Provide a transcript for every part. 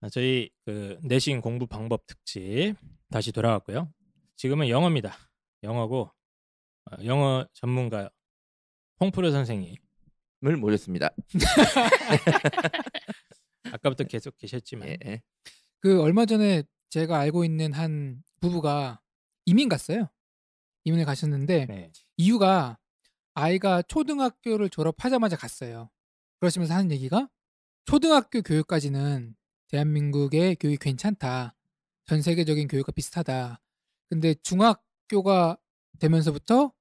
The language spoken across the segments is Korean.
자, 아, 저희 그 내신 공부 방법 특집 다시 돌아왔고요. 지금은 영어입니다. 영어고 어, 영어 전문가 홍프로 선생님 을 모셨습니다. 아까부터 계속 계셨지만 예, 예. 그 얼마 전에 제가 알고 있는 한 부부가 이민 갔어요. 이민을 가셨는데 네. 이유가 아이가 초등학교를 졸업하자마자 갔어요. 그러시면서 하는 얘기가 초등학교 교육까지는 대한민국의 교육이 괜찮다. 전 세계적인 교육과 비슷하다. 근데 중학교가 되면서부터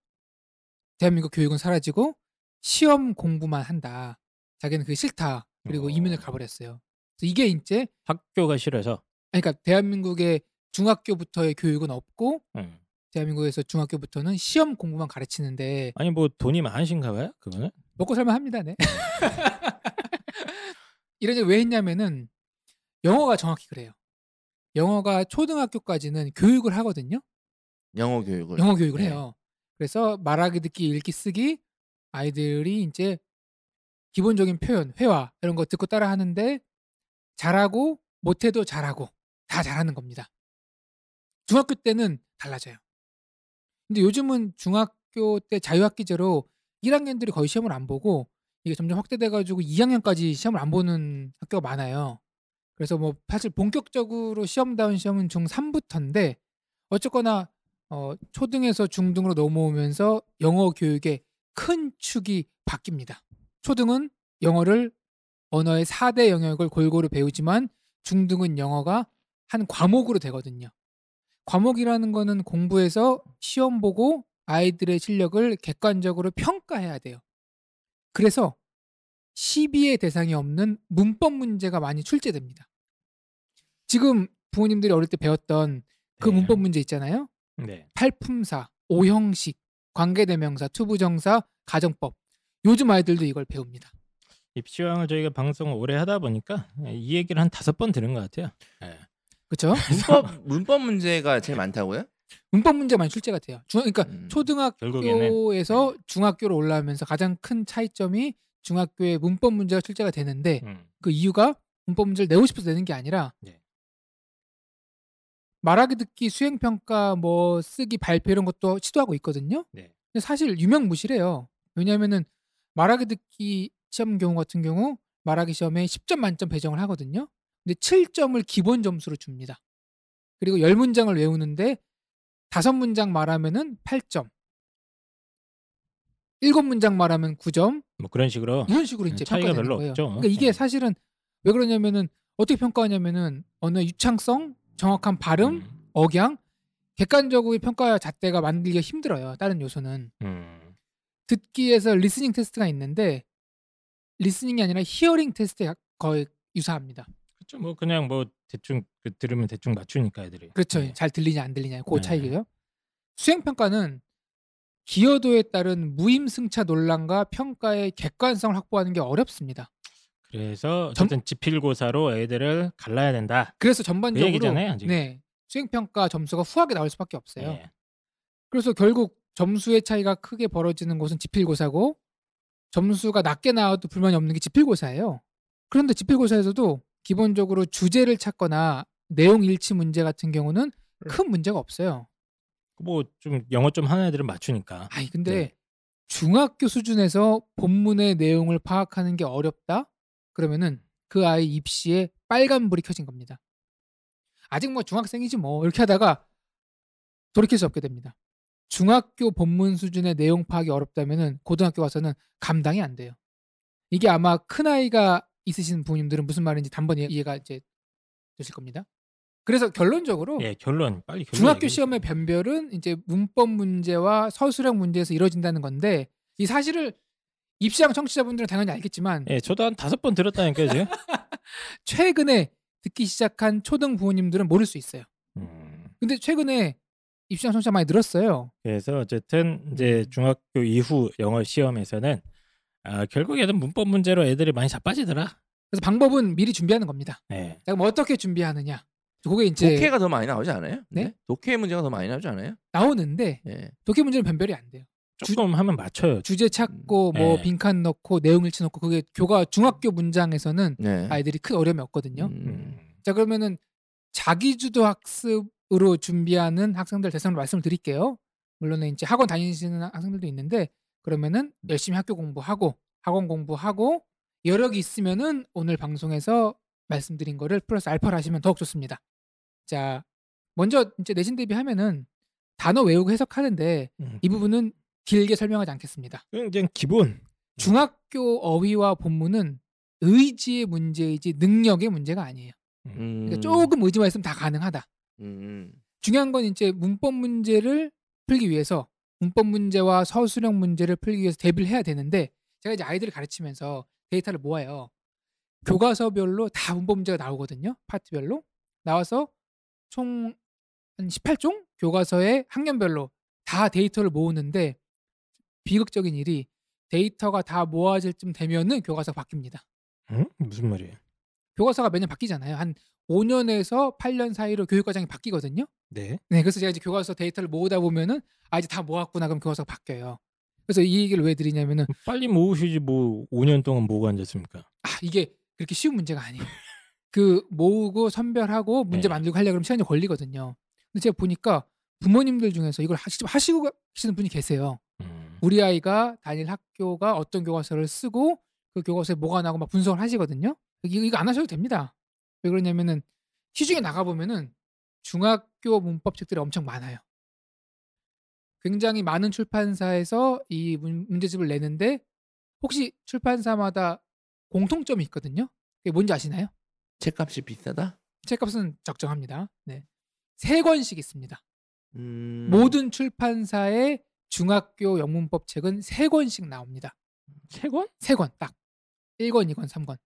대한민국 교육은 사라지고 시험 공부만 한다. 자기는 그게 싫다. 그리고 어. 이민을 가버렸어요. 그래서 이게 이제 학교가 싫어서 아니, 그러니까 대한민국의 중학교부터의 교육은 없고 음. 대한민국에서 중학교부터는 시험 공부만 가르치는데 아니 뭐 돈이 많으신가 봐요 그거는 먹고 살만 합니다. 네. 이런 얘기 왜 했냐면은 영어가 정확히 그래요. 영어가 초등학교까지는 교육을 하거든요. 영어 교육을. 영어 교육을 네. 해요. 그래서 말하기, 듣기, 읽기, 쓰기 아이들이 이제 기본적인 표현, 회화 이런 거 듣고 따라 하는데 잘하고 못해도 잘하고 다 잘하는 겁니다. 중학교 때는 달라져요. 근데 요즘은 중학교 때 자유학기제로 1학년들이 거의 시험을 안 보고 이게 점점 확대돼가지고 2학년까지 시험을 안 보는 학교가 많아요. 그래서 뭐 사실 본격적으로 시험다운 시험은 중3부터인데 어쨌거나 어, 초등에서 중등으로 넘어오면서 영어 교육의 큰 축이 바뀝니다. 초등은 영어를 언어의 4대 영역을 골고루 배우지만 중등은 영어가 한 과목으로 되거든요. 과목이라는 거는 공부해서 시험 보고 아이들의 실력을 객관적으로 평가해야 돼요. 그래서 시비의 대상이 없는 문법 문제가 많이 출제됩니다. 지금 부모님들이 어릴 때 배웠던 그 네. 문법 문제 있잖아요. 네. 팔품사, 오형식, 관계대명사, to부정사, 가정법. 요즘 아이들도 이걸 배웁니다. 입시왕을 저희가 방송을 오래 하다 보니까 이 얘기를 한 다섯 번 들은 것 같아요. 예. 그렇죠? 문법 문법 문제가 제일 많다고요? 문법 문제 많이 출제가 돼요. 중, 그러니까 음. 초등학교에서 중학교로 올라오면서 가장 큰 차이점이 중학교에 문법 문제가 출제가 되는데 음. 그 이유가 문법 문제를 내고 싶어서 내는 게 아니라 네. 말하기 듣기 수행 평가 뭐 쓰기 발표 이런 것도 시도하고 있거든요. 네. 근데 사실 유명무실해요. 왜냐하면은 말하기 듣기 시험 경우 같은 경우 말하기 시험에 10점 만점 배정을 하거든요. 근데 7점을 기본 점수로 줍니다. 그리고 10문장을 외우는데 5문장 말하면은 8점. 7문장 말하면 9점. 뭐 그런 식으로 이런 식으로 음, 이제 차이가 평가되는 별로 거예요. 없죠. 그러니까 이게 네. 사실은 왜 그러냐면은 어떻게 평가하냐면은 언어 유창성, 정확한 발음, 음. 억양, 객관적으로 평가 잣대가 만들기가 힘들어요. 다른 요소는 음. 듣기에서 listening 테스트가 있는데 listening이 아니라 hearing 테스트에 거의 유사합니다. 그렇죠. 뭐 그냥 뭐 대충 그 들으면 대충 맞추니까 애들이. 그렇죠. 네. 잘 들리냐 안 들리냐 그 네. 차이고요. 수행 평가는 기여도에 따른 무임승차 논란과 평가의 객관성을 확보하는 게 어렵습니다. 그래서 점- 어쨌든 지필고사로 애들을 갈라야 된다. 그래서 그 전반적으로 얘기잖아요. 지금. 네 수행 평가 점수가 후하게 나올 수밖에 없어요. 네. 그래서 결국 점수의 차이가 크게 벌어지는 곳은 지필고사고 점수가 낮게 나와도 불만이 없는 게 지필고사예요. 그런데 지필고사에서도 기본적으로 주제를 찾거나 내용 일치 문제 같은 경우는 네. 큰 문제가 없어요. 뭐 좀 영어 좀 하는 애들은 맞추니까. 아니 근데 네. 중학교 수준에서 본문의 내용을 파악하는 게 어렵다? 그러면은 그 아이 입시에 빨간불이 켜진 겁니다. 아직 뭐 중학생이지 뭐 이렇게 하다가 돌이킬 수 없게 됩니다. 중학교 본문 수준의 내용 파악이 어렵다면은 고등학교 와서는 감당이 안 돼요. 이게 아마 큰 아이가 있으신 부모님들은 무슨 말인지 단번에 이해가 이제 되실 겁니다. 그래서 결론적으로 예, 결론 빨리 결론. 중학교 시험의. 변별은 이제 문법 문제와 서술형 문제에서 이루어진다는 건데 이 사실을 입시왕 청취자분들은 당연히 알겠지만 예, 저도 한 다섯 번 들었다니까요, 지금. 최근에 듣기 시작한 초등 부모님들은 모를 수 있어요. 음. 근데 최근에 입시왕 청취자 많이 늘었어요. 그래서 어쨌든 이제 음. 중학교 이후 영어 시험에서는 아, 결국에는 문법 문제로 애들이 많이 자빠지더라. 그래서 방법은 미리 준비하는 겁니다. 예. 그럼 어떻게 준비하느냐? 그게 이제 독해가 더 많이 나오지 않아요? 네? 독해 문제가 더 많이 나오지 않아요? 나오는데 예. 독해 문제는 변별이 안 돼요. 조금 하면 맞춰요. 주제 찾고 뭐 네. 빈칸 넣고 내용 일치 넣고 그게 교과 중학교 문장에서는 네. 아이들이 큰 어려움이 없거든요. 음. 음. 자 그러면은 자기주도 학습으로 준비하는 학생들 대상으로 말씀을 드릴게요. 물론 이제 학원 다니시는 학생들도 있는데 그러면은 열심히 학교 공부하고 학원 공부하고 여력이 있으면은 오늘 방송에서 말씀드린 거를 플러스 알파를 하시면 더욱 좋습니다. 자 먼저 이제 내신 대비하면은 단어 외우고 해석하는데 음. 이 부분은 길게 설명하지 않겠습니다. 그냥 그냥 기본. 중학교 어휘와 본문은 의지의 문제이지 능력의 문제가 아니에요. 음. 그러니까 조금 의지만 있으면 다 가능하다. 음. 중요한 건 이제 문법 문제를 풀기 위해서 문법 문제와 서술형 문제를 풀기 위해서 대비를 해야 되는데 제가 이제 아이들을 가르치면서 데이터를 모아요. 교과서별로 다 문법 문제가 나오거든요. 파트별로 나와서 총 한 18종 교과서의 학년별로 다 데이터를 모으는데 비극적인 일이 데이터가 다 모아질 쯤 되면은 교과서가 바뀝니다. 응? 무슨 말이에요? 교과서가 매년 바뀌잖아요. 한 5년에서 8년 사이로 교육과정이 바뀌거든요. 네. 네, 그래서 제가 이제 교과서 데이터를 모으다 보면은 아 이제 다 모았구나 그럼 교과서가 바뀌어요. 그래서 이 얘기를 왜 드리냐면은 빨리 모으시지 뭐 5년 동안 모으고 앉았습니까? 아 이게 그렇게 쉬운 문제가 아니에요. 그 모으고 선별하고 문제 네. 만들고 하려고 그러면 시간이 걸리거든요. 근데 제가 보니까 부모님들 중에서 이걸 하- 직접 하시고 계시는 분이 계세요. 음. 우리 아이가 다닐 학교가 어떤 교과서를 쓰고 그 교과서에 뭐가 나고 막 분석을 하시거든요. 이거, 이거 안 하셔도 됩니다. 왜 그러냐면은 시중에 나가 보면은 중학교 문법 책들이 엄청 많아요. 굉장히 많은 출판사에서 이 문- 문제집을 내는데 혹시 출판사마다 공통점이 있거든요. 그게 뭔지 아시나요? 책값이 비싸다. 책값은 적정합니다. 네. 세 권씩 있습니다. 음. 모든 출판사의 중학교 영문법 책은 세 권씩 나옵니다. 세 권? 세 권 딱. 1권, 2권, 3권.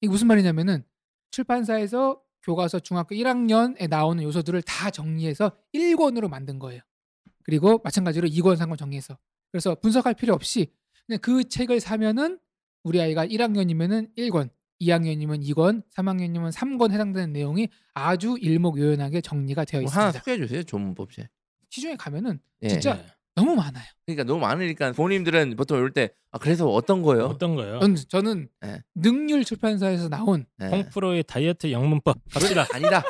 이게 무슨 말이냐면은 출판사에서 교과서 중학교 1학년에 나오는 요소들을 다 정리해서 1권으로 만든 거예요. 그리고 마찬가지로 2권, 3권 정리해서. 그래서 분석할 필요 없이 그냥 그 책을 사면은 우리 아이가 1학년이면은 1권, 2학년이면 2권, 3학년이면 3권 해당되는 내용이 아주 일목요연하게 정리가 되어 뭐 하나 있습니다. 소개해 주세요. 조문법제. 시중에 가면은 예. 진짜 네. 너무 많아요. 그러니까 너무 많으니까 부모님들은 보통 이럴 때 아, 그래서 어떤 거예요? 어떤 거요? 저는, 저는 예. 능률 출판사에서 나온 예. 홍프로의 다이어트 영문법 갑시다. 아니다.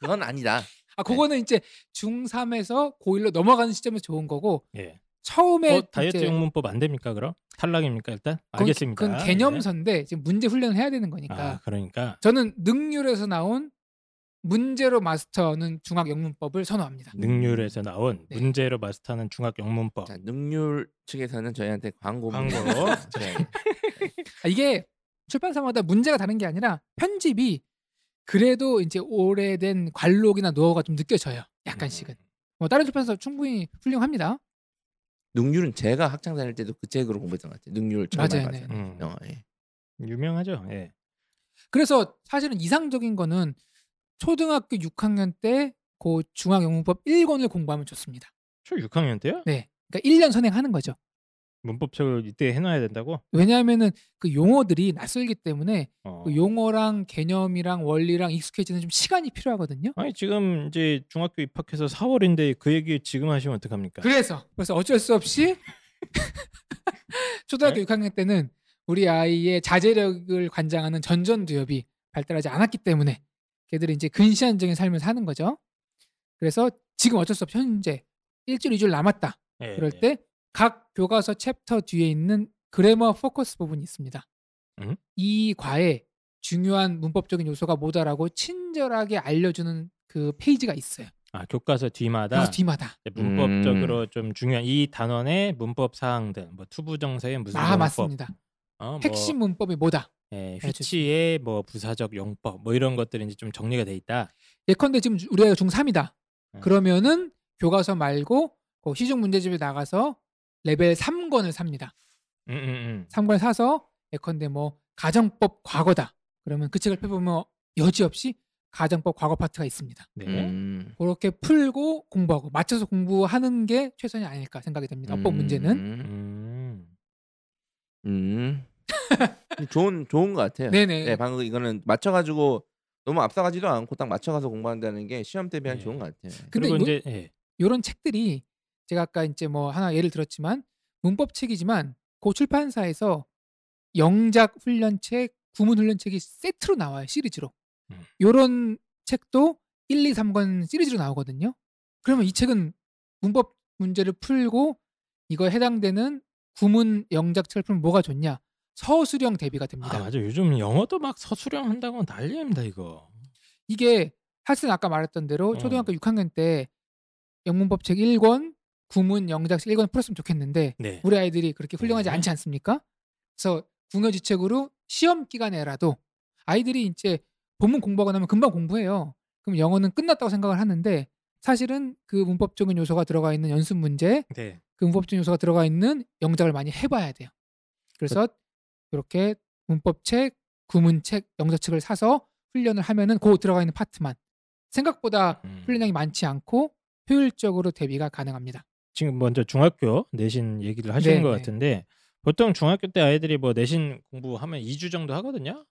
그건 아니다. 아 그거는 이제 중3에서 고1로 넘어가는 시점에서 좋은 거고 예. 처음에 어, 다이어트 영문법 안 됩니까 그럼? 탈락입니까 일단? 그건- 알겠습니다. 그건 개념서인데 지금 문제 훈련을 해야 되는 네. 거니까 아 그러니까 저는 능률에서 나온 문제로 마스터하는 중학 영문법을 선호합니다. 능률에서 나온 네. 문제로 마스터하는 중학 영문법. 자, 능률 측에서는 저희한테 광고 광고. 네. 아, 이게 출판사마다 문제가 다른 게 아니라 편집이 그래도 이제 오래된 관록이나 노하우가 좀 느껴져요. 약간씩은. 음. 뭐 다른 출판사 충분히 훌륭합니다. 능률은 제가 학창 다닐 때도 그 책으로 공부했던 것 같아요. 능률 처음 맞아요, 알았어요. 네. 음. 영어. 예. 유명하죠. 예. 그래서 사실은 이상적인 거는 초등학교 6학년 때그 중학 영문법 1권을 공부하면 좋습니다. 초 6학년 때요? 네. 그러니까 1년 선행하는 거죠. 문법책을 이때 해놔야 된다고? 왜냐하면은 그 용어들이 낯설기 때문에 어. 그 용어랑 개념이랑 원리랑 익숙해지는 좀 시간이 필요하거든요. 아니 지금 이제 중학교 입학해서 4월인데 그 얘기 지금 하시면 어떡합니까? 그래서 그래서 어쩔 수 없이 초등학교 네? 6학년 때는 우리 아이의 자제력을 관장하는 전전두엽이 발달하지 않았기 때문에 걔들이 이제 근시안적인 삶을 사는 거죠. 그래서 지금 어쩔 수 없이 현재 일주일 이주일 남았다. 예, 그럴 예. 때 각 교과서 챕터 뒤에 있는 grammar focus 부분이 있습니다. 음? 이 과에 중요한 문법적인 요소가 뭐다라고 친절하게 알려주는 그 페이지가 있어요. 아 교과서 뒤마다 교과서 뒤마다. 문법적으로 음. 좀 중요한 이 단원의 문법 사항들, 뭐 to부정사의 무슨 아 용법, 맞습니다. 어, 뭐, 핵심 문법이 뭐다. 예. which의 뭐 부사적 용법, 뭐 이런 것들이 이제 좀 정리가 돼 있다. 예컨대 지금 우리 아이가 중3이다. 음. 그러면은 교과서 말고 그 시중 문제집에 나가서 레벨 3권을 삽니다. 음, 음, 음. 3권을 사서 예컨대 뭐 가정법 과거다. 그러면 그 책을 펴보면 여지없이 가정법 과거 파트가 있습니다. 네. 음. 그렇게 풀고 공부하고 맞춰서 공부하는 게 최선이 아닐까 생각이 됩니다. 어법 문제는 음. 음. 음. 좋은 좋은 것 같아요. 네네. 네, 방금 이거는 맞춰가지고 너무 앞서가지도 않고 딱 맞춰가서 공부한다는 게 시험 대비한 네. 좋은 것 같아요. 근데 그리고 요- 이제 예. 이런 책들이 제가 아까 이제 뭐 하나 예를 들었지만 문법 책이지만 고 출판사에서 영작 훈련책, 구문 훈련책이 세트로 나와요 시리즈로. 음. 요런 책도 1, 2, 3권 시리즈로 나오거든요. 그러면 이 책은 문법 문제를 풀고 이거에 해당되는 구문 영작책을 풀면 뭐가 좋냐? 서술형 대비가 됩니다. 아 맞아 요즘 영어도 막 서술형 한다고 난리입니다 이거. 이게 사실은 아까 말했던 대로 어. 초등학교 6학년 때 영문법 책 1권, 구문 영작책 1권 풀었으면 좋겠는데 네. 우리 아이들이 그렇게 훌륭하지 네. 않지 않습니까? 그래서 궁여지책으로 시험 기간에라도 아이들이 이제 본문 공부하고 나면 금방 공부해요. 그럼 영어는 끝났다고 생각을 하는데 사실은 그 문법적인 요소가 들어가 있는 연습 문제, 네. 그 문법적인 요소가 들어가 있는 영작을 많이 해봐야 돼요. 그래서 이렇게 문법책, 구문책, 영작책을 사서 훈련을 하면은 그 들어가 있는 파트만 생각보다 음. 훈련량이 많지 않고 효율적으로 대비가 가능합니다. 지금 먼저 중학교 내신 얘기를 하시는 네, 것 네. 같은데 보통 중학교 때 아이들이 뭐 내신 공부하면 2주 정도 하거든요.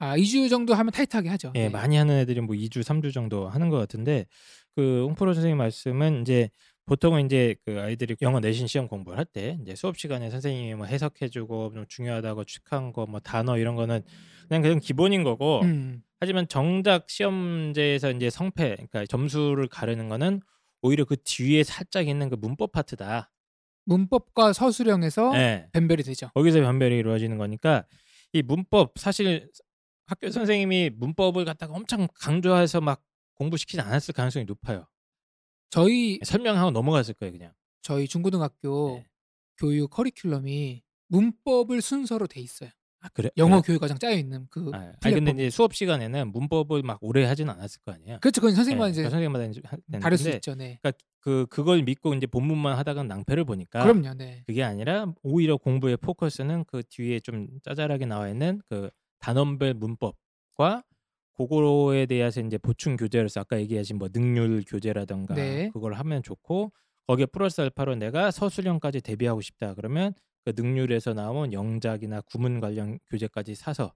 아, 2주 정도 하면 타이트하게 하죠. 예, 네. 많이 하는 애들이 뭐 2주, 3주 정도 하는 것 같은데 그 홍프로 선생님 말씀은 이제 보통은 이제 그 아이들이 영어 내신 시험 공부를 할 때 이제 수업 시간에 선생님이 뭐 해석해주고 좀 중요하다고 축한 거 뭐 단어 이런 거는 그냥 그냥 기본인 거고 음, 하지만 정작 시험제에서 이제 성패 그러니까 점수를 가르는 거는 오히려 그 뒤에 살짝 있는 그 문법 파트다. 문법과 서술형에서 예. 변별이 되죠. 거기서 변별이 이루어지는 거니까 이 문법 사실 학교 선생님이 문법을 갖다가 엄청 강조해서 막 공부시키지 않았을 가능성이 높아요. 저희 설명하고 넘어갔을 거예요, 그냥. 저희 중고등학교 네. 교육 커리큘럼이 문법을 순서로 돼 있어요. 아 그래? 영어 그래? 교육 과정 짜여 있는 그 아, 아니 근데. 이제 수업 시간에는 문법을 막 오래 하진 않았을 거 아니에요. 그렇죠. 그건 선생님마다 예, 이제 그 선생님마다 이제 하- 되는 다를 수 있죠. 네. 그러니까 그 그걸 믿고 이제 본문만 하다가는 낭패를 보니까 그럼요. 네. 그게 아니라 오히려 공부의 포커스는 그 뒤에 좀 짜잘하게 나와 있는 그 단원별 문법과 그거에 대해서 이제 보충 교재로서 아까 얘기하신 뭐 능률 교재라던가 네. 그걸 하면 좋고 거기에 플러스 알파로 내가 서술형까지 대비하고 싶다 그러면 그 능률에서 나온 영작이나 구문 관련 교재까지 사서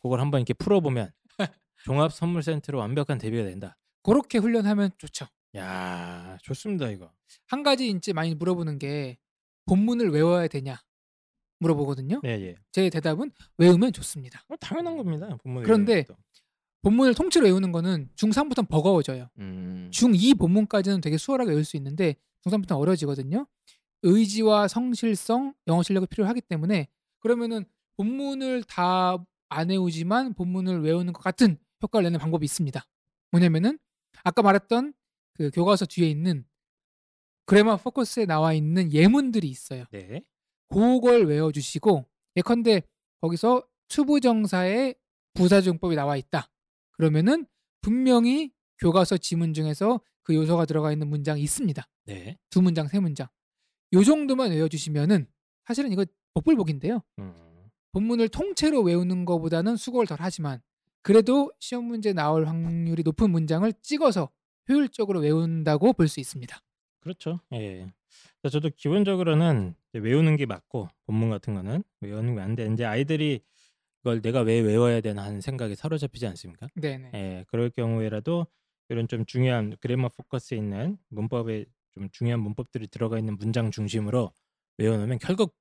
그걸 한번 이렇게 풀어보면 종합 선물 센터로 완벽한 대비가 된다. 그렇게 훈련하면 좋죠. 야 좋습니다 이거. 한 가지 이제 많이 물어보는 게 본문을 외워야 되냐 물어보거든요. 네 예. 제 대답은 외우면 좋습니다. 뭐 당연한 겁니다. 본문 그런데. 본문을 통째로 외우는 거는 중3부터 버거워져요. 음. 중2 본문까지는 되게 수월하게 외울 수 있는데 중3부터 어려워지거든요. 의지와 성실성, 영어 실력이 필요하기 때문에 그러면은 본문을 다 안 외우지만 본문을 외우는 것 같은 효과를 내는 방법이 있습니다. 뭐냐면은 아까 말했던 그 교과서 뒤에 있는 grammar focus에 나와 있는 예문들이 있어요. 네. 그걸 외워주시고 예컨대 거기서 to부정사의 부사적 용법이 나와 있다. 그러면은 분명히 교과서 지문 중에서 그 요소가 들어가 있는 문장이 있습니다. 네. 두 문장, 세 문장. 요 정도만 외워주시면은 사실은 이거 복불복인데요. 음. 본문을 통째로 외우는 것보다는 수고를 덜 하지만 그래도 시험 문제 나올 확률이 높은 문장을 찍어서 효율적으로 외운다고 볼 수 있습니다. 그렇죠. 예. 저도 기본적으로는 외우는 게 맞고 본문 같은 거는 외우는 게 맞는데 이제 아이들이 이걸 내가 왜 외워야 되나 하는 생각에 사로잡히지 않습니까? 네네. 예. 그럴 경우에라도 이런 좀 중요한 그래머 포커스에 있는 문법에 좀 중요한 문법들이 들어가 있는 문장 중심으로 외워놓으면 결국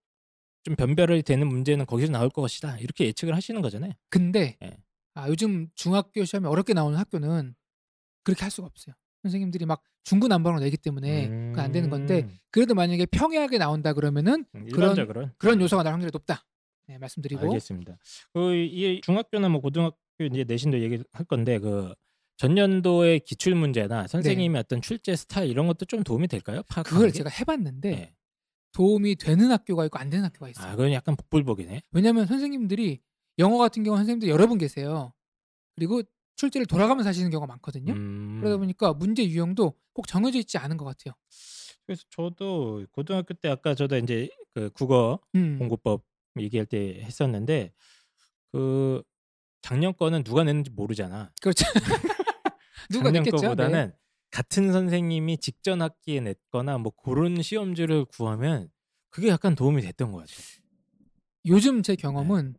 좀 변별이 되는 문제는 거기서 나올 것이다 이렇게 예측을 하시는 거잖아요. 근데 예. 아, 요즘 중학교 시험이 어렵게 나오는 학교는 그렇게 할 수가 없어요. 선생님들이 막 중구난방으로 내기 때문에 그건 안 되는 건데 음, 그래도 만약에 평이하게 나온다 그러면은 음, 그런 일반적으로 그런 요소가 나올 확률이 높다. 네, 말씀드리고 알겠습니다. 그이 중학교나 뭐 고등학교 이제 내신도 얘기할 건데 그 전년도의 기출 문제나 선생님의 어떤 출제 스타일 이런 것도 좀 도움이 될까요? 네. 그걸 게? 제가 해봤는데 네. 도움이 되는 학교가 있고 안 되는 학교가 있어요. 아, 그건 약간 복불복이네. 왜냐하면 선생님들이 영어 같은 경우 는 선생님들 여러 분 계세요. 그리고 출제를 돌아가면서 하시는 경우가 많거든요. 음, 그러다 보니까 문제 유형도 꼭 정해져 있지 않은 것 같아요. 그래서 저도 고등학교 때 아까 저도 이제 그 국어 음, 공부법 얘기할 때 했었는데 그 작년 거는 누가 냈는지 모르잖아. 그렇죠. 누가 작년 냈겠죠? 거보다는 네. 같은 선생님이 직전 학기에 냈거나 뭐 그런 시험지를 구하면 그게 약간 도움이 됐던 것 같아요. 요즘 제 경험은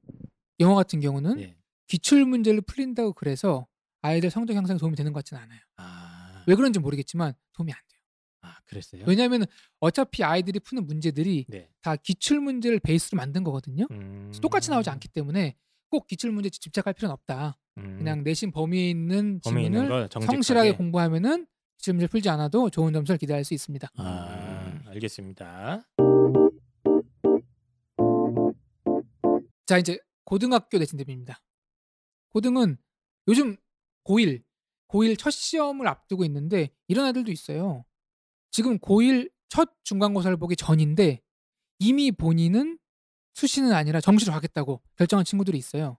영어 같은 경우는 예. 기출 문제를 풀린다고 그래서 아이들 성적 향상에 도움이 되는 것 같지는 않아요. 아, 왜 그런지 모르겠지만 도움이 안 돼요. 아 그랬어요? 왜냐하면 어차피 아이들이 푸는 문제들이 네. 다 기출 문제를 베이스로 만든 거거든요. 음... 똑같이 나오지 않기 때문에 꼭 기출 문제 집착할 필요는 없다. 음, 그냥 내신 범위에 있는 범위 있는 지문을 거 정직하게. 성실하게 공부하면은 기출 문제 풀지 않아도 좋은 점수를 기대할 수 있습니다. 아 알겠습니다. 자 이제 고등학교 내신 대비입니다. 고등은 요즘 고1, 고1 첫 시험을 앞두고 있는데 이런 아들도 있어요. 지금 고1 첫 중간고사를 보기 전인데 이미 본인은 수시는 아니라 정시로 가겠다고 결정한 친구들이 있어요.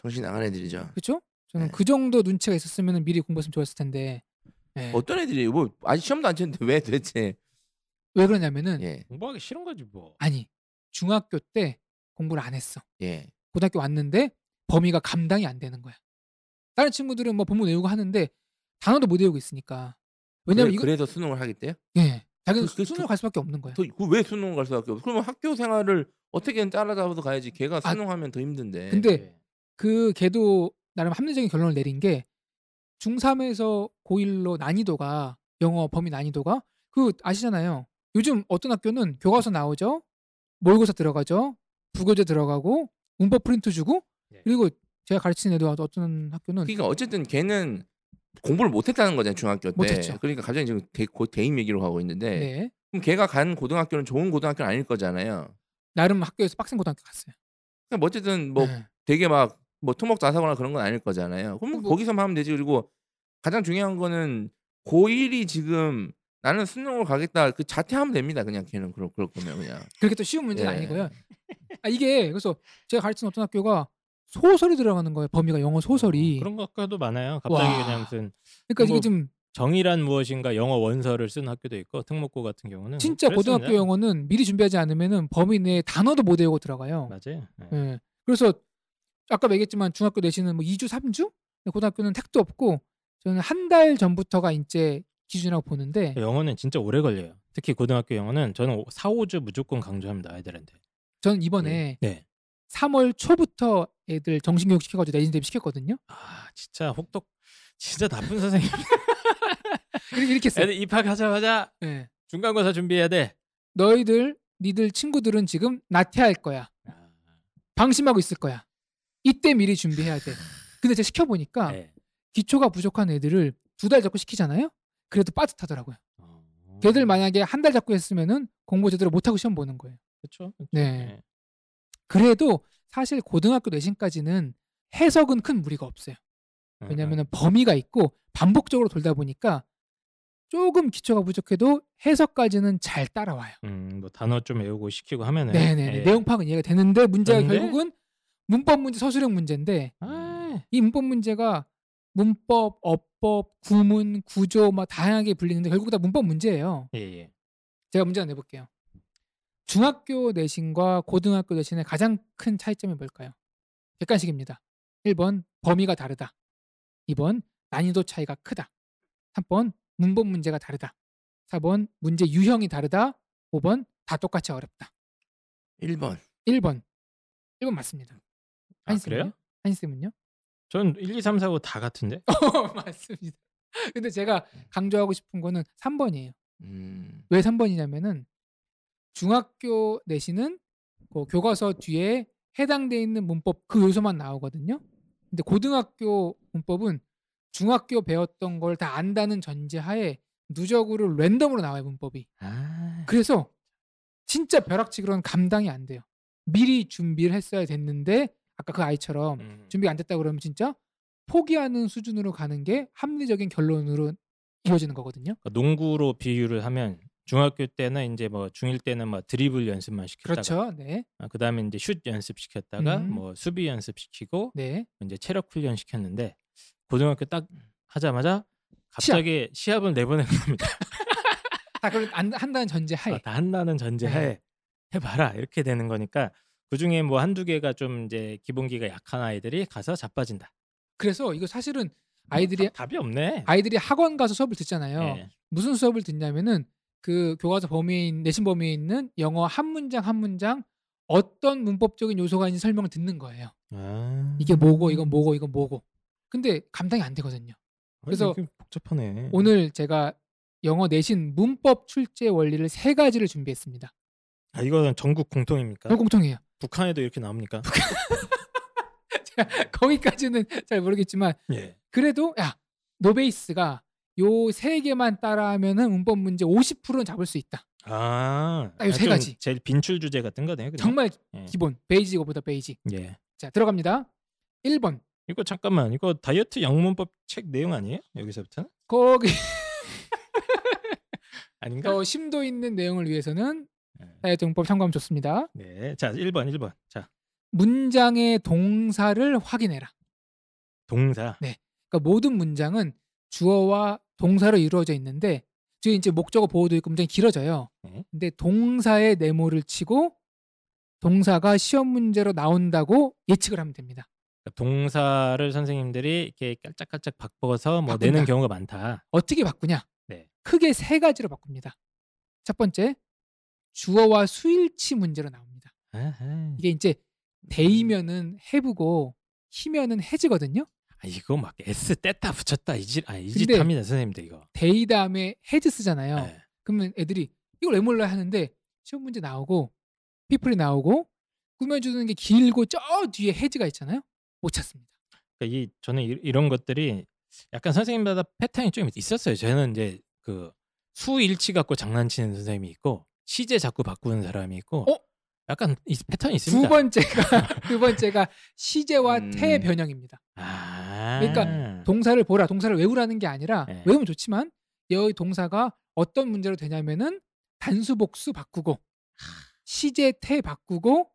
정신 나간 애들이죠. 그렇죠? 저는 네. 그 정도 눈치가 있었으면 미리 공부했으면 좋았을 텐데 네. 어떤 애들이 뭐 아직 시험도 안 쳤는데 왜 도대체? 왜 그러냐면은 예, 공부하기 싫은 거지 뭐. 아니 중학교 때 공부를 안 했어. 예. 고등학교 왔는데 범위가 감당이 안 되는 거야. 다른 친구들은 뭐 본문 외우고 하는데 단어도 못 외우고 있으니까. 왜냐면 그래, 이거 그래서 수능을 하겠대요? 예. 자기는 그- 그- 수능을 그- 갈 수밖에 없는 거야. 더왜 수능을 갈 수밖에 없어? 그러면 학교 생활을 어떻게든 따라잡아서 가야지. 걔가 아, 수능하면 더 힘든데. 근데 네. 그 걔도 나름 합리적인 결론을 내린 게 중3에서 고1로 난이도가 영어 범위 난이도가 그 아시잖아요. 요즘 어떤 학교는 교과서 나오죠. 모의고사 들어가죠. 부교재 들어가고 문법 프린트 주고 네. 그리고 제가 가르치는 애도 어떤 학교는 그러니까 어쨌든 걔는 공부를 못했다는 거잖아요 중학교 때. 못했죠. 그러니까 갑자기 지금 대, 곧 대입 얘기로 가고 있는데 네. 그럼 걔가 간 고등학교는 좋은 고등학교는 아닐 거잖아요. 나름 학교에서 빡센 고등학교 갔어요. 그러니까 뭐 어쨌든 뭐 네. 되게 막 뭐 토목 자사거나 그런 건 아닐 거잖아요. 그럼 뭐- 거기서만 하면 되지. 그리고 가장 중요한 거는 고1이 지금 나는 수능을 가겠다 그 자퇴하면 됩니다. 그냥 걔는 그럴, 그럴 거면 그냥. 그렇게 또 쉬운 문제는 예. 아니고요. 아, 이게 그래서 제가 가르치는 어떤 학교가 소설이 들어가는 거예요. 범위가 영어 소설이. 어, 그런 학교도 많아요. 갑자기 와. 그냥 무슨 그러니까 이게 뭐좀 정의란 무엇인가 영어 원서를 쓴 학교도 있고 특목고 같은 경우는 진짜. 고등학교 영어는 미리 준비하지 않으면은 범위 내에 단어도 못 외우고 들어가요. 맞아요. 네. 예. 그래서 아까 얘기했지만 중학교 내신은 뭐 2주, 3주? 고등학교는 택도 없고 저는 한 달 전부터가 이제 기준이라고 보는데 영어는 진짜 오래 걸려요. 특히 고등학교 영어는 저는 4, 5주 무조건 강조합니다. 아이들한테. 저는 이번에 네. 3월 초부터 애들 정신교육 시켜가지고 내신 대비 시켰거든요. 아 진짜 혹독 진짜 나쁜 선생님. 이렇게, 이렇게 했어요. 애들 입학하자마자 예. 중간고사 준비해야 돼. 너희들, 니들 친구들은 지금 나태할 거야. 아, 방심하고 있을 거야. 이때 미리 준비해야 돼. 근데 제가 시켜보니까 네. 기초가 부족한 애들을 두 달 잡고 시키잖아요. 그래도 빠듯하더라고요. 어. 걔들 만약에 한 달 잡고 했으면은 공부 제대로 못하고 시험 보는 거예요. 그렇죠. 네. 그래도 사실 고등학교 내신까지는 해석은 큰 무리가 없어요. 음, 왜냐하면 범위가 있고 반복적으로 돌다 보니까 조금 기초가 부족해도 해석까지는 잘 따라와요. 음, 뭐 단어 좀 외우고 시키고 하면은 네네 예. 내용 파악은 이해가 되는데 문제가 되는데? 결국은 문법 문제, 서술형 문제인데 아, 이 문법 문제가 문법, 어법, 구문, 구조 막 다양하게 불리는데 결국 다 문법 문제예요. 예, 예. 제가 문제 하나 내볼게요. 중학교 내신과 고등학교 내신의 가장 큰 차이점이 뭘까요? 객관식입니다. 1번 범위가 다르다. 2번 난이도 차이가 크다. 3번 문법 문제가 다르다. 4번 문제 유형이 다르다. 5번 다 똑같이 어렵다. 1번. 1번. 1번 맞습니다. 아, 한쌤은요? 그래요? 한쌤은요? 전 1, 2, 3, 4, 5 다 같은데. 맞습니다. 근데 제가 강조하고 싶은 거는 3번이에요. 음. 왜 3번이냐면은 중학교 내신은 그 교과서 뒤에 해당돼 있는 문법 그 요소만 나오거든요. 근데 고등학교 문법은 중학교 배웠던 걸 다 안다는 전제하에 누적으로 랜덤으로 나와요 문법이. 아. 그래서 진짜 벼락치기로는 감당이 안 돼요. 미리 준비를 했어야 됐는데 아까 그 아이처럼 음. 준비가 안 됐다 그러면 진짜 포기하는 수준으로 가는 게 합리적인 결론으로 이루어지는 거거든요. 그러니까 농구로 비유를 하면 중학교 때는 이제 뭐 중1 때는 뭐 드리블 연습만 시켰다가 그렇죠. 네. 아, 그다음에 이제 슛 연습 시켰다가 음. 뭐 수비 연습 시키고 네. 이제 체력 훈련 시켰는데 고등학교 딱 하자마자 갑자기 시합. 을 내보낸 겁니다. 다 그걸 안, 한다는 전제 하에. 아, 다 한다는 전제하에 네. 해봐라 이렇게 되는 거니까 그 중에 뭐 한두 개가 좀 이제 기본기가 약한 아이들이 가서 자빠진다. 그래서 이거 사실은 아이들이 뭐 답- 답이 없네. 아이들이 학원 가서 수업을 듣잖아요. 예. 무슨 수업을 듣냐면은 그 교과서 범위에 있는 내신 범위에 있는 영어 한 문장 한 문장 어떤 문법적인 요소가 있는지 설명을 듣는 거예요. 아. 이게 뭐고 이건 뭐고 이건 뭐고. 근데 감당이 안 되거든요. 아, 그래서 이게 복잡하네. 오늘 제가 영어 내신 문법 출제 원리를 세 가지를 준비했습니다. 아 이거는 전국 공통입니까? 그 공통이에요. 북한에도 이렇게 나옵니까? 거기까지는 잘 모르겠지만 예. 그래도 야 no base가 요 세 개만 따라하면은 문법 문제 50%는 잡을 수 있다. 아, 딱 요 세 좀 가지. 제일 빈출 주제 같은 거네요. 그냥. 정말 예. 기본 basic of the basic. 예. 자 들어갑니다. 1번 이거 잠깐만 이거 다이어트 영문법 책 내용 아니에요? 여기서부터는 거기 아닌가? 더 심도 있는 내용을 위해서는 예. 다이어트 문법 참고하면 좋습니다. 네, 자 1번 1번 자 문장의 동사를 확인해라. 동사 그러니까 모든 문장은 주어와 동사로 이루어져 있는데 뒤에 이제 목적어 보호도 있고 문장이 길어져요. 네. 근데 동사의 네모를 치고 동사가 시험 문제로 나온다고 예측을 하면 됩니다. 그러니까 동사를 선생님들이 이렇게 깔짝깔짝 바꿔서 뭐 바꾼다. 내는 경우가 많다. 어떻게 바꾸냐? 네. 크게 세 가지로 바꿉니다. 첫 번째, 주어와 수일치 문제로 나옵니다. 아하. 이게 이제 they면은 have고 he면은 has거든요. 아, 이거 막 s 뗐다 붙였다 이짓 아 합니다 선생님들 이거. they 다음에 has 쓰잖아요. 네. 그러면 애들이 이걸 왜 몰라 하는데 시험 문제 나오고 people이 나오고 꾸며주는 게 길고 저 뒤에 has가 있잖아요. 못 찾습니다. 그러니까 이 저는 이, 이런 것들이 약간 선생님마다 패턴이 좀 있었어요. 저는 이제 그 수일치 갖고 장난치는 선생님이 있고 시제 자꾸 바꾸는 사람이 있고 어? 약간 이 패턴이 있습니다. 두 번째가 두 번째가 시제와 음. 태 변형입니다. 아. 그러니까 동사를 보라, 동사를 외우라는 게 아니라 네. 외우면 좋지만 여기 동사가 어떤 문제로 되냐면은 단수 복수 바꾸고 시제 태 바꾸고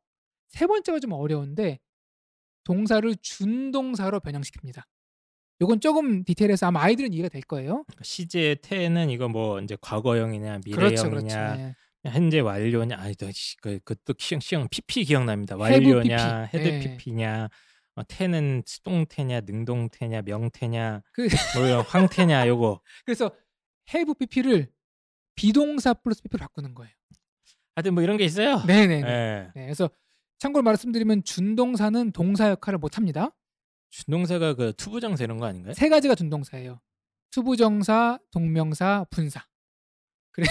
세 번째가 좀 어려운데 동사를 준동사로 변형시킵니다. 요건 조금 디테일해서 아마 아이들은 이해가 될 거예요. 시제 태는 이거 뭐 이제 과거형이냐 그렇죠, 미래형이냐 그렇죠. 네. 현재 완료냐 아이 그 그것도 시형 시형 PP 기억납니다. have 완료냐 PP. had 예. PP냐 어, 태는 수동태냐 능동태냐 명태냐 그뭐 황태냐 요거 그래서 have pp를 비동사 플러스 pp로 바꾸는 거예요. 하여튼 뭐 이런 게 있어요. 네네. 예. 네. 그래서 참고로 말씀드리면 준동사는 동사 역할을 못 합니다. 준동사가 그 투부정사 이런 거 아닌가요? 세 가지가 준동사예요. 투부정사, 동명사, 분사. 그래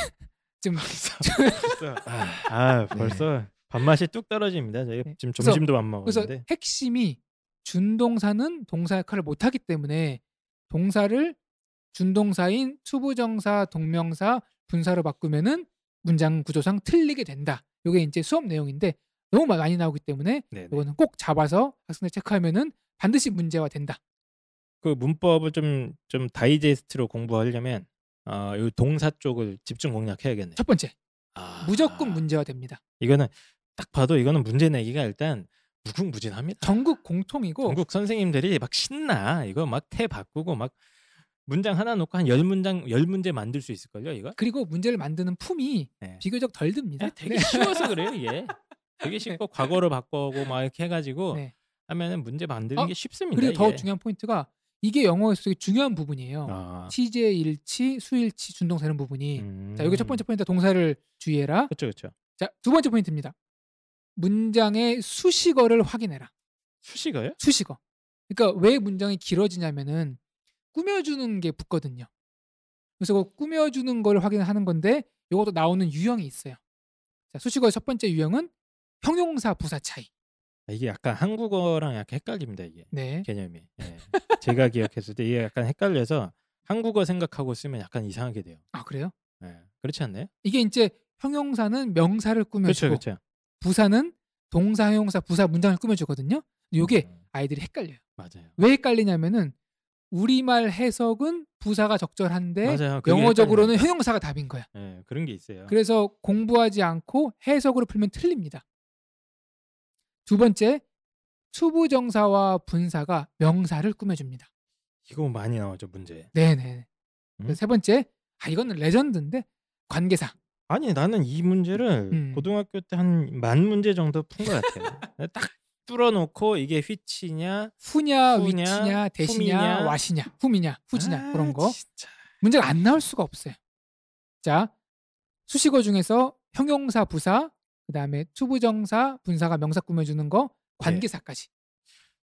지금 아, 아, 벌써 밥맛이 뚝 떨어집니다. 저희 네. 지금 그래서- 점심도 안 그래서 먹었는데. 핵심이 준동사는 동사 역할을 못 하기 때문에 동사를 준동사인 투부정사, 동명사, 분사로 바꾸면은 문장 구조상 틀리게 된다. 요게 이제 수업 내용인데 너무 많이 나오기 때문에 네. 이거는 꼭 잡아서 학생들 체크하면은 반드시 문제화 된다. 그 문법을 좀 좀 다이제스트로 공부하려면 어, 이 동사 쪽을 집중 공략해야겠네요. 첫 번째 아, 무조건 문제화 됩니다. 이거는 딱 봐도 이거는 문제 내기가 일단 무궁무진합니다. 전국 공통이고 전국 선생님들이 막 신나. 이거 막 태 바꾸고 막 문장 하나 놓고 한 열 문장 열 문제 만들 수 있을걸요, 이거? 그리고 문제를 만드는 품이 네. 비교적 덜 듭니다. 네, 되게 네. 쉬워서 그래요, 이게. 되게 쉽고 과거로 바꾸고 막 이렇게 해가지고 네. 하면은 문제 만드는 어, 게 쉽습니다. 그리고 더 이게. 중요한 포인트가 이게 영어에서 되게 중요한 부분이에요. 아, 시제 일치, 수일치, 준동사 이런 부분이. 음. 자, 여기 첫 번째 포인트 동사를 주의해라. 그렇죠, 그렇죠. 자, 두 번째 포인트입니다. 문장의 수식어를 확인해라. 수식어요? 수식어. 그러니까 왜 문장이 길어지냐면은 꾸며주는 게 붙거든요. 그래서 그 꾸며주는 걸 확인하는 건데 이것도 나오는 유형이 있어요. 자, 수식어의 첫 번째 유형은 형용사 부사 차이. 아, 이게 약간 한국어랑 약간 헷갈립니다 이게 네. 개념이. 예. 제가 기억했을 때 이게 약간 헷갈려서 한국어 생각하고 쓰면 약간 이상하게 돼요. 아, 그래요? 예. 그렇지 않나요? 이게 이제 형용사는 명사를 그렇죠, 꾸며주고 그렇죠. 부사는 동사, 형용사, 부사 문장을 꾸며주거든요. 요게 음, 아이들이 헷갈려요. 맞아요. 왜 헷갈리냐면은 우리말 해석은 부사가 적절한데 맞아요. 영어적으로는 형용사가 답인 거야. 예, 그런 게 있어요. 그래서 공부하지 않고 해석으로 풀면 틀립니다. 두 번째, 투부정사와 분사가 명사를 꾸며줍니다. 이거 많이 나오죠 문제. 네네. 음? 세 번째, 아 이거는 레전드인데 관계사. 아니 나는 이 문제를 음. 고등학교 때 한 만 문제 정도 푼 것 같아요. 딱 뚫어놓고 이게 which냐, 후냐, 후냐, 위치냐, 대시냐, 흠이냐. 와시냐, 후미냐, 후지냐 아, 그런 거 진짜. 문제가 안 나올 수가 없어요. 자, 수식어 중에서 형용사, 부사, 그다음에 투부정사, 분사가 명사 꾸며주는 거, 관계사까지.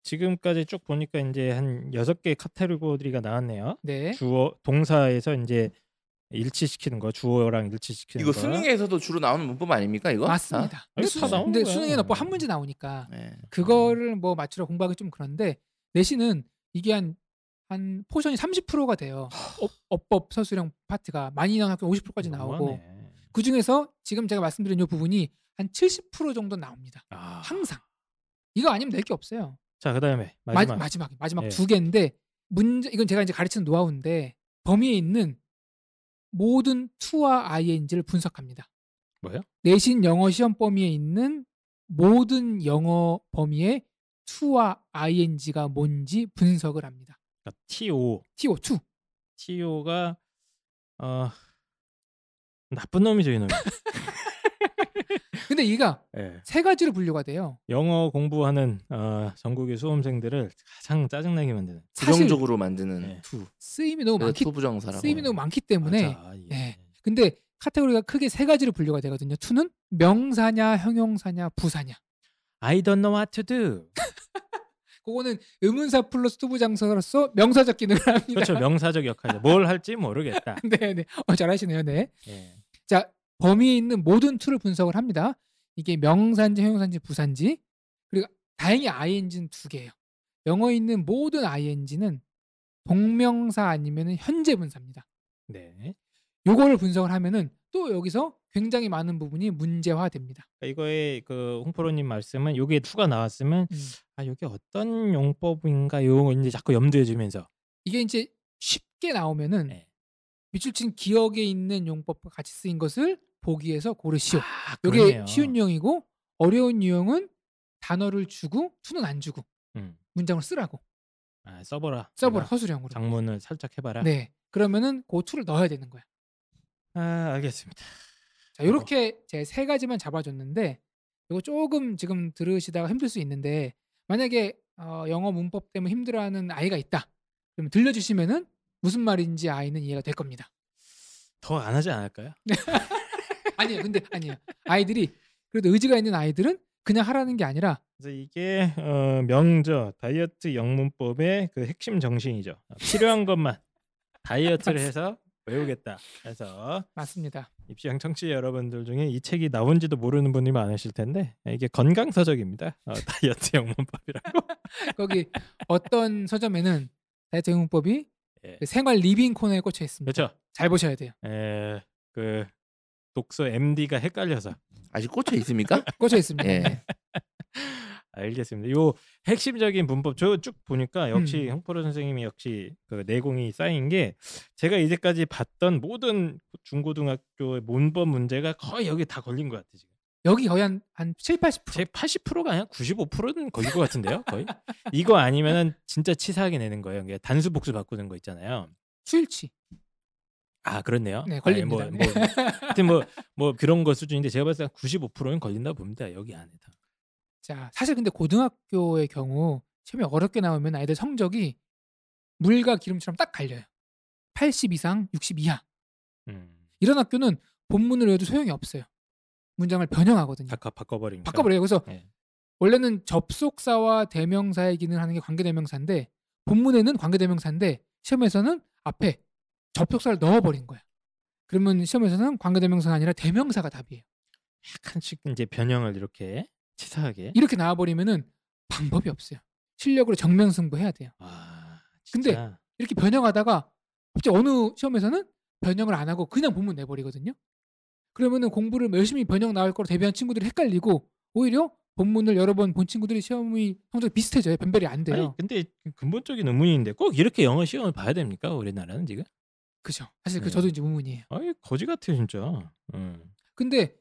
지금까지 쭉 보니까 이제 한 여섯 개 카테고리가 나왔네요. 네, 주어 동사에서 이제 일치시키는 거 주어랑 일치시키는 이거 거. 수능에서도 주로 나오는 문법 아닙니까 이거? 맞습니다. 아니, 근데, 다 수, 나오는 근데 거야. 수능에는 뭐 한 문제 나오니까 다? 네. 그거를 뭐 맞추러 공부하기 좀 그런데 내신은 이게 한, 한 포션이 30%가 돼요. 어, 어법 서술형 파트가 많이 나오면 50%까지 나오고. 그 중에서 지금 제가 말씀드린 이 부분이 한 70% 정도 나옵니다. 아. 항상 이거 아니면 낼 게 없어요. 자 그다음에 마지막 마지막 마 지막 마지막 예. 두 개인데 문제 이건 제가 이제 가르치는 노하우인데 범위에 있는 모든 to와 ing를 분석합니다. 뭐요? 내신 영어 시험 범위에 있는 모든 영어 범위의 to와 ing가 뭔지 분석을 합니다. 그러니까 TO to, to. TO가 어 나쁜 놈이죠 이놈. 근데 이가 예. 세 가지로 분류가 돼요. 영어 공부하는 어, 전국의 수험생들을 가장 짜증나게 만드는. 사실 부정적으로 만드는 네. to. 쓰임이 너무 그래서 많기 투부정사라고. 쓰임이 너무 많기 때문에 맞아, 예. 예. 근데 카테고리가 크게 세 가지로 분류가 되거든요. to는 명사냐, 형용사냐, 부사냐. I don't know what to do. 그거는 의문사 플러스 투부정사로서 명사적 기능을 합니다. 그렇죠 명사적 역할이죠. 뭘 할지 모르겠다. 네, 네. 어, 잘하시네요. 네. 예. 자, 범위에 있는 모든 to를 분석을 합니다. 이게 명사인지 형용사인지 부사인지 그리고 다행히 ing는 두 개예요. 영어에 있는 모든 ing는 동명사 아니면 현재 분사입니다. 네. 요거를 분석을 하면은 또 여기서 굉장히 많은 부분이 문제화됩니다. 그러니까 이거의 그 홍프로님 말씀은 요게 투가 나왔으면 음. 아 요게 어떤 용법인가 요 이제 자꾸 염두에 두면서 이게 이제 쉽게 나오면은 네. 밑줄 친 기억에 있는 용법과 같이 쓰인 것을 보기에서 고르시오. 아, 그러네요. 쉬운 유형이고 어려운 유형은 단어를 주고 투는 안 주고 음. 문장을 쓰라고 아, 써보라. 써보라 허술형으로. 장문을 살짝 해봐라. 네. 그러면은 그 투를 넣어야 되는 거야. 아 알겠습니다. 자, 이렇게 제세 가지만 잡아줬는데 이거 조금 지금 들으시다가 힘들 수 있는데 만약에 어, 영어 문법 때문에 힘들어하는 아이가 있다. 그러면 들려주시면은 무슨 말인지 아이는 이해가 될 겁니다. 더 안 하지 않을까요? 아니에요. 근데 아니에요. 아이들이 그래도 의지가 있는 아이들은 그냥 하라는 게 아니라 그래서 이게 어, 명저 다이어트 영문법의 그 핵심 정신이죠. 어, 필요한 것만 다이어트를 해서 외우겠다. 그래서 맞습니다. 입시형 청취자 여러분들 중에 이 책이 나온지도 모르는 분이 많으실 텐데 이게 건강 서적입니다. 어, 다이어트 영문법이라고. 거기 어떤 서점에는 다이어트 영문법이 예. 그 생활 living 코너에 꽂혀 있습니다. 그렇죠. 잘 보셔야 돼요. 에, 그 독서 MD가 헷갈려서 아직 꽂혀 있습니까? 꽂혀 있습니다. 예. 네. 알겠습니다. 요 핵심적인 문법 저 쭉 보니까 역시 음. 홍프로 선생님이 역시 그 내공이 쌓인 게 제가 이제까지 봤던 모든 중고등학교의 문법 문제가 거의 여기 다 걸린 것 같아 지금. 여기 거의 한, 한 7, 80%. 제 80%가 아니라 95%는 걸릴 것 같은데요, 거의. 이거 아니면은 진짜 치사하게 내는 거예요. 이게 단수 복수 바꾸는 거 있잖아요. 수일치. 아 그렇네요. 네, 아니, 걸립니다. 뭐, 뭐, 하여튼 뭐, 뭐 그런 거 수준인데 제가 봤을 때 95%는 걸린다 봅니다. 여기 안에 다. 자, 사실 근데 고등학교의 경우 시험이 어렵게 나오면 아이들 성적이 물과 기름처럼 딱 갈려요. 80 이상, 60 이하. 음, 이런 학교는 본문을 외워도 소용이 없어요. 문장을 변형하거든요. 바꿔 바꿔버리니까. 바꿔버려요. 그래서 네. 원래는 접속사와 대명사의 기능을 하는 게 관계대명사인데 본문에는 관계대명사인데 시험에서는 앞에 접속사를 넣어버린 거야. 그러면 시험에서는 관계대명사가 아니라 대명사가 답이에요. 약간씩 이제 변형을 이렇게 치사하게. 이렇게 나와버리면은 방법이 없어요. 실력으로 정면승부해야 돼요. 아, 근데 진짜. 이렇게 변형하다가 갑자기 어느 시험에서는 변형을 안 하고 그냥 본문 내버리거든요. 그러면은 공부를 열심히 변형 나올 거로 대비한 친구들이 헷갈리고 오히려 본문을 여러 번 본 친구들이 시험이 성적이 비슷해져요. 변별이 안 돼요. 아니 근데 근본적인 의문인데 꼭 이렇게 영어 시험을 봐야 됩니까 우리나라는 지금? 그죠. 사실 그 네. 저도 이제 의문이에요. 아이 거지 같아 진짜. 음. 근데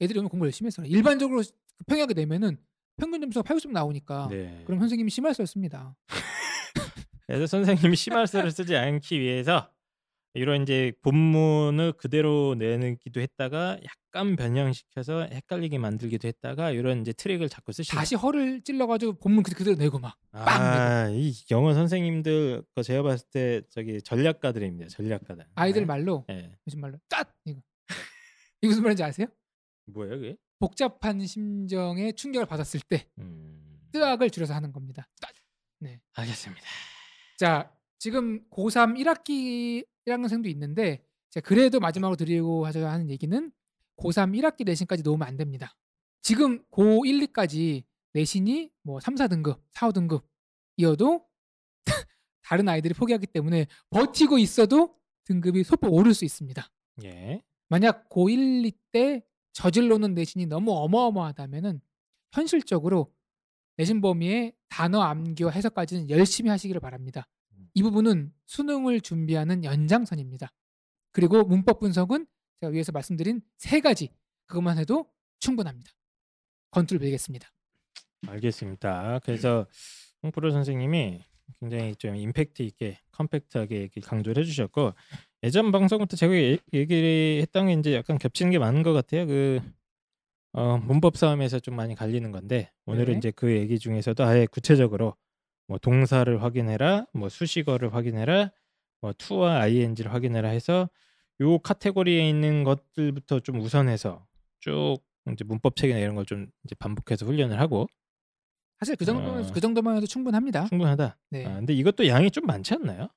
애들이 오늘 공부 열심히 했어요. 일반적으로 평양하게 되면은 평균 점수가 80점 나오니까 네. 그럼 선생님이 심할 썼습니다. 그래서 선생님이 심할서를 쓰지 않기 위해서 이런 이제 본문을 그대로 내기도 했다가 약간 변형시켜서 헷갈리게 만들기도 했다가 이런 이제 트릭을 자꾸 쓰시는. 다시 허를 찔러 가지고 본문 그- 그대로 내고 막 아, 이 영어 선생님들 거 제가 봤을 때 저기 전략가들입니다. 전략가들. 아이들 네. 말로 예. 무슨 말로 cat 이거 이거 무슨 말인지 아세요? 뭐예요, 그게? 복잡한 심정에 충격을 받았을 때 음. 뜨악을 줄여서 하는 겁니다. 알겠습니다. 자, 지금 고3 1학기 1학년생도 있는데 자, 그래도 마지막으로 드리고 하자 하는 얘기는 고3 1학기 내신까지 놓으면 안 됩니다. 지금 고1, 2까지 내신이 뭐 3, 4등급, 4, 5등급 이어도 다른 아이들이 포기하기 때문에 버티고 있어도 등급이 소폭 오를 수 있습니다. 예. 만약 고1, 2때 저질러놓은 내신이 너무 어마어마하다면은 현실적으로 내신 범위의 단어 암기와 해석까지는 열심히 하시기를 바랍니다. 이 부분은 수능을 준비하는 연장선입니다. 그리고 문법 분석은 제가 위에서 말씀드린 세 가지 그것만 해도 충분합니다. 건투를 빌겠습니다. 알겠습니다. 그래서 홍프로 선생님이 굉장히 좀 임팩트 있게 컴팩트하게 강조를 해주셨고 예전 방송부터 제가 얘- 얘기를 했던 게 이제 약간 겹치는 게 많은 것 같아요. 그 어, 문법 싸움에서 좀 많이 갈리는 건데 오늘은 네. 이제 그 얘기 중에서도 아예 구체적으로 뭐 동사를 확인해라, 뭐 수식어를 확인해라, 뭐 to와 ing를 확인해라 해서 요 카테고리에 있는 것들부터 좀 우선해서 쭉 이제 문법 책이나 이런 걸 좀 이제 반복해서 훈련을 하고 사실 그 정도면 어. 그 정도만 해도 충분합니다. 충분하다. 네. 아, 근데 이것도 양이 좀 많지 않나요?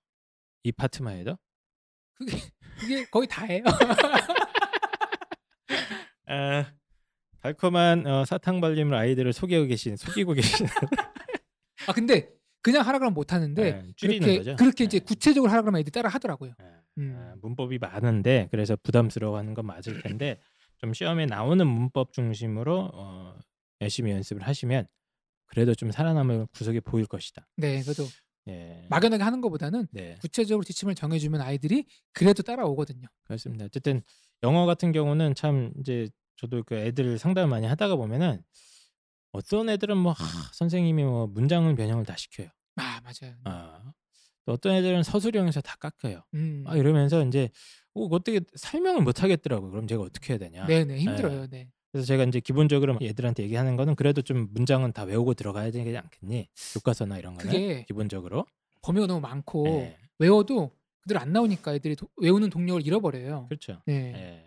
이 파트만 해도? 그게 그게 거의 다예요. 아, 달콤한 어, 사탕 발림을 아이들을 속이고 계신 속이고 계신 아 근데 그냥 하라 그러면 못 하는데 네, 줄이는 그렇게 거죠. 그렇게 이제 네. 구체적으로 하라 그러면 애들이 따라 하더라고요. 아, 음. 아, 문법이 많은데 그래서 부담스러워하는 건 맞을 텐데 좀 시험에 나오는 문법 중심으로 어, 열심히 연습을 하시면 그래도 좀 살아남을 구석이 보일 것이다. 네, 그래도 예. 막연하게 하는 것보다는 네. 구체적으로 지침을 정해주면 아이들이 그래도 따라오거든요. 그렇습니다. 어쨌든 영어 같은 경우는 참 이제 저도 그 애들 상담을 많이 하다가 보면은 어떤 애들은 뭐 하, 선생님이 뭐 문장을 변형을 다 시켜요. 아 맞아요. 아. 또 어떤 애들은 서술형에서 다 깎여요. 음. 아 이러면서 이제 어, 어떻게 설명을 못 하겠더라고. 그럼 제가 어떻게 해야 되냐? 네네 힘들어요. 네. 그래서 제가 이제 기본적으로 얘들한테 얘기하는 거는 그래도 좀 문장은 다 외우고 들어가야 되지 않겠니? 교과서나 이런 거는 그게 기본적으로. 범위가 너무 많고 예. 외워도 그대로 안 나오니까 애들이 도- 외우는 동력을 잃어버려요. 그렇죠. 네. 예.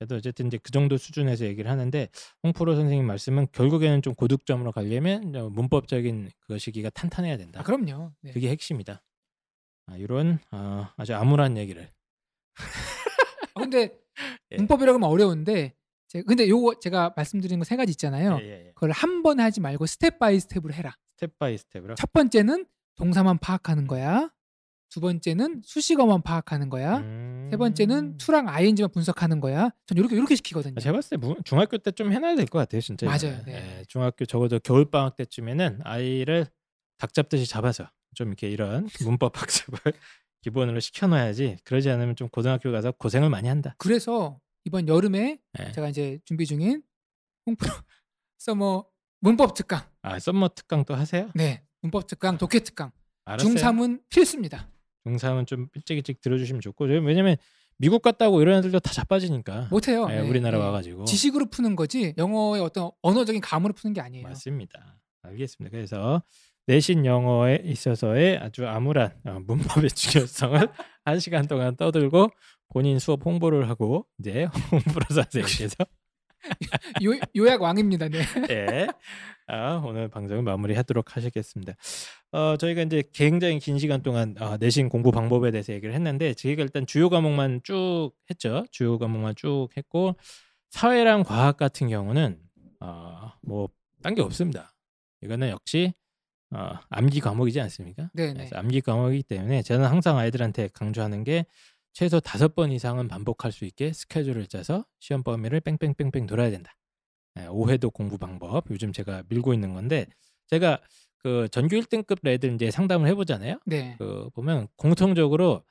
그래도 어쨌든 이제 그 정도 수준에서 얘기를 하는데 홍프로 선생님 말씀은 결국에는 좀 고득점으로 가려면 어, 문법적인 그 시기가 탄탄해야 된다. 아 그럼요. 네. 그게 핵심이다. 아, 이런 어, 아주 암울한 얘기를. 아, 근데 예. 문법이라고 하면 어려운데 제가 근데 요거 제가 말씀드린 거 세 가지 있잖아요. 예, 예, 예. 그걸 한 번에 하지 말고 step by step으로 해라. step by step으로. 첫 번째는 동사만 파악하는 거야. 두 번째는 수식어만 파악하는 거야. 음... 세 번째는 to랑 ing만 분석하는 거야. 전 이렇게 이렇게 시키거든요. 아, 제가 봤을 때 무- 중학교 때 좀 해놔야 될 것 같아요, 진짜. 맞아요. 네. 예, 중학교 적어도 겨울 방학 때쯤에는 아이를 닭 잡듯이 잡아서 좀 이렇게 이런 문법 학습을 기본으로 시켜놔야지. 그러지 않으면 좀 고등학교 가서 고생을 많이 한다. 그래서 이번 여름에 예. 제가 이제 준비 중인 홍프로 summer 문법 특강. 아 summer 특강 또 하세요? 네. 문법 특강, 독해 특강. 알았어요. 중3은 필수입니다. 중3은 좀 일찍 일찍 들어주시면 좋고 왜냐면 미국 갔다 오고 이런 애들도 다 자빠지니까. 못해요. 예, 네, 우리나라 네. 와가지고. 지식으로 푸는 거지 영어의 어떤 언어적인 감으로 푸는 게 아니에요. 맞습니다. 알겠습니다. 그래서 내신 영어에 있어서의 아주 암울한 어, 문법의 중요성을 한 시간 동안 떠들고 본인 수업 홍보를 하고 이제 홍보로 선생님께서 요, 요약 왕입니다. 네. 예, 아, 오늘 방송을 마무리하도록 하시겠습니다. 어, 저희가 이제 굉장히 긴 시간 동안 어, 내신 공부 방법에 대해서 얘기를 했는데 저희가 일단 주요 과목만 쭉 했죠. 주요 과목만 쭉 했고 사회랑 과학 같은 경우는 어, 뭐딴 게 없습니다. 이거는 역시 어, 암기 과목이지 않습니까? 네, 네. 그래서 암기 과목이기 때문에 저는 항상 아이들한테 강조하는 게 최소 다섯 번 이상은 반복할 수 있게 스케줄을 짜서 시험 범위를 뺑뺑뺑뺑 돌아야 된다. 예, 오해도 공부 방법 요즘 제가 밀고 있는 건데 제가 그 전교 1등급 애들 이제 상담을 해보잖아요. 네. 그 보면 공통적으로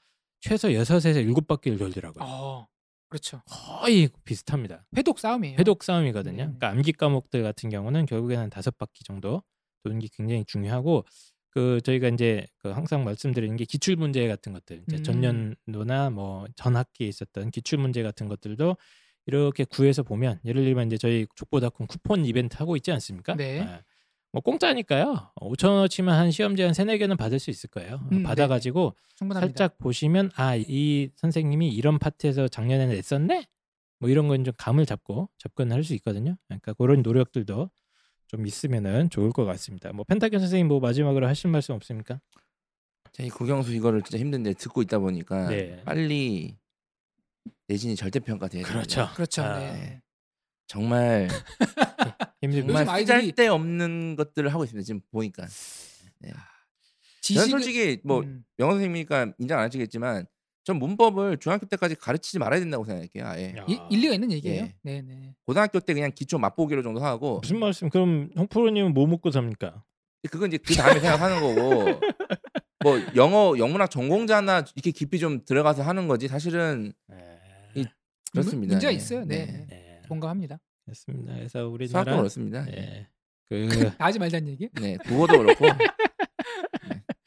최소 6에서 7바퀴를 돌더라고요. 어, 그렇죠. 거의 비슷합니다. 회독 싸움이에요. 회독 싸움이거든요. 음. 그러니까 암기 과목들 같은 경우는 결국에는 한 다섯 바퀴 정도 도는 게 굉장히 중요하고 그 저희가 이제 그 항상 말씀드리는 게 기출 문제 같은 것들 이제 음. 전년도나 뭐 전 학기에 있었던 기출 문제 같은 것들도 이렇게 구해서 보면 예를 들면 이제 저희 족보닷컴 쿠폰 이벤트 하고 있지 않습니까? 네. 예. 뭐 공짜니까요. 5천 원어치면 한 시험지 한 세네 개는 받을 수 있을 거예요. 어, 음, 받아가지고 충분합니다. 살짝 보시면 아 이 선생님이 이런 파트에서 작년에는 냈었네 뭐 이런 건 좀 감을 잡고 접근을 할 수 있거든요 그러니까 그런 노력들도 좀 있으면은 좋을 것 같습니다 뭐 펜타견 선생님 뭐 마지막으로 하실 말씀 없습니까 자, 이 국영수 이거를 진짜 힘든데 듣고 있다 보니까 네. 빨리 내신이 절대 평가돼야 됩니다. 그렇죠. 그렇죠. 아, 네. 정말. 정말 요즘 아이들이- 쓰잘데없는 것들을 하고 있습니다. 지금 보니까. 저는 지식을 솔직히 뭐 음, 영어 선생님이니까 인정 안 하시겠지만 전 문법을 중학교 때까지 가르치지 말아야 된다고 생각할게요. 아예. 야, 이- 일리가 있는 얘기예요. 예. 네, 네. 고등학교 때 그냥 기초 맛보기로 정도 하고 무슨 말씀? 그럼 홍프로님은 뭐 먹고 삽니까? 그건 이제 그 다음에 생각하는 거고 뭐 영어 영문학 전공자나 이렇게 깊이 좀 들어가서 하는 거지 사실은 이- 그렇습니다. 문제가 네. 있어요. 네. 네. 네, 공감합니다. 그렇습니다. 그래서 수학도 우리나라 그렇습니다. 예. 예, 그 다 하지 말자는 얘기. 네, 국어도 그렇고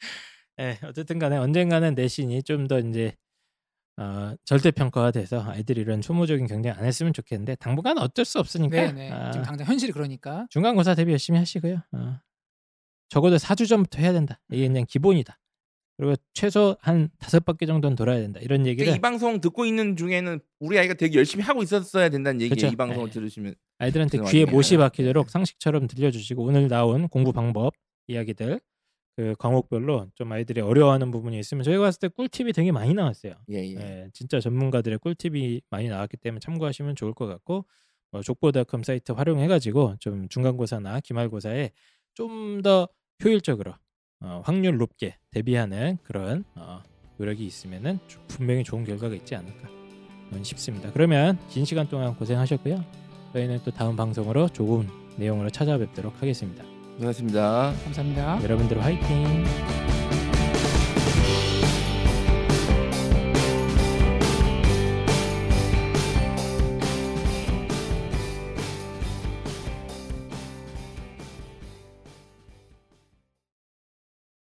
예, 어쨌든 간에 언젠가는 내신이 좀 더 이제 어, 절대 평가가 돼서 아이들이 이런 소모적인 경쟁 안 했으면 좋겠는데 당분간 어쩔 수 없으니까 네, 네. 아, 지금 당장 현실이 그러니까. 중간고사 대비 열심히 하시고요. 어. 적어도 4주 전부터 해야 된다. 이게 그냥 기본이다. 그리고 최소 한 다섯 바퀴 정도는 돌아야 된다. 이런 얘기를 이 방송 듣고 있는 중에는 우리 아이가 되게 열심히 하고 있었어야 된다는 얘기예요. 그쵸. 이 방송을 네. 들으시면 아이들한테 귀에. 못이 박히도록 네. 상식처럼 들려주시고 오늘 나온 공부 방법 이야기들 그 과목별로 좀 아이들이 어려워하는 부분이 있으면 저희가 봤을 때 꿀팁이 되게 많이 나왔어요. 예, 예. 예, 진짜 전문가들의 꿀팁이 많이 나왔기 때문에 참고하시면 좋을 것 같고 뭐 족보닷컴 사이트 활용해가지고 좀 중간고사나 기말고사에 좀 더 효율적으로 어, 확률 높게 대비하는 그런 어, 노력이 있으면은 주- 분명히 좋은 결과가 있지 않을까 싶습니다. 그러면 긴 시간 동안 고생하셨고요. 저희는 또 다음 방송으로 좋은 내용으로 찾아뵙도록 하겠습니다. 고생하셨습니다. 감사합니다. 여러분들 화이팅!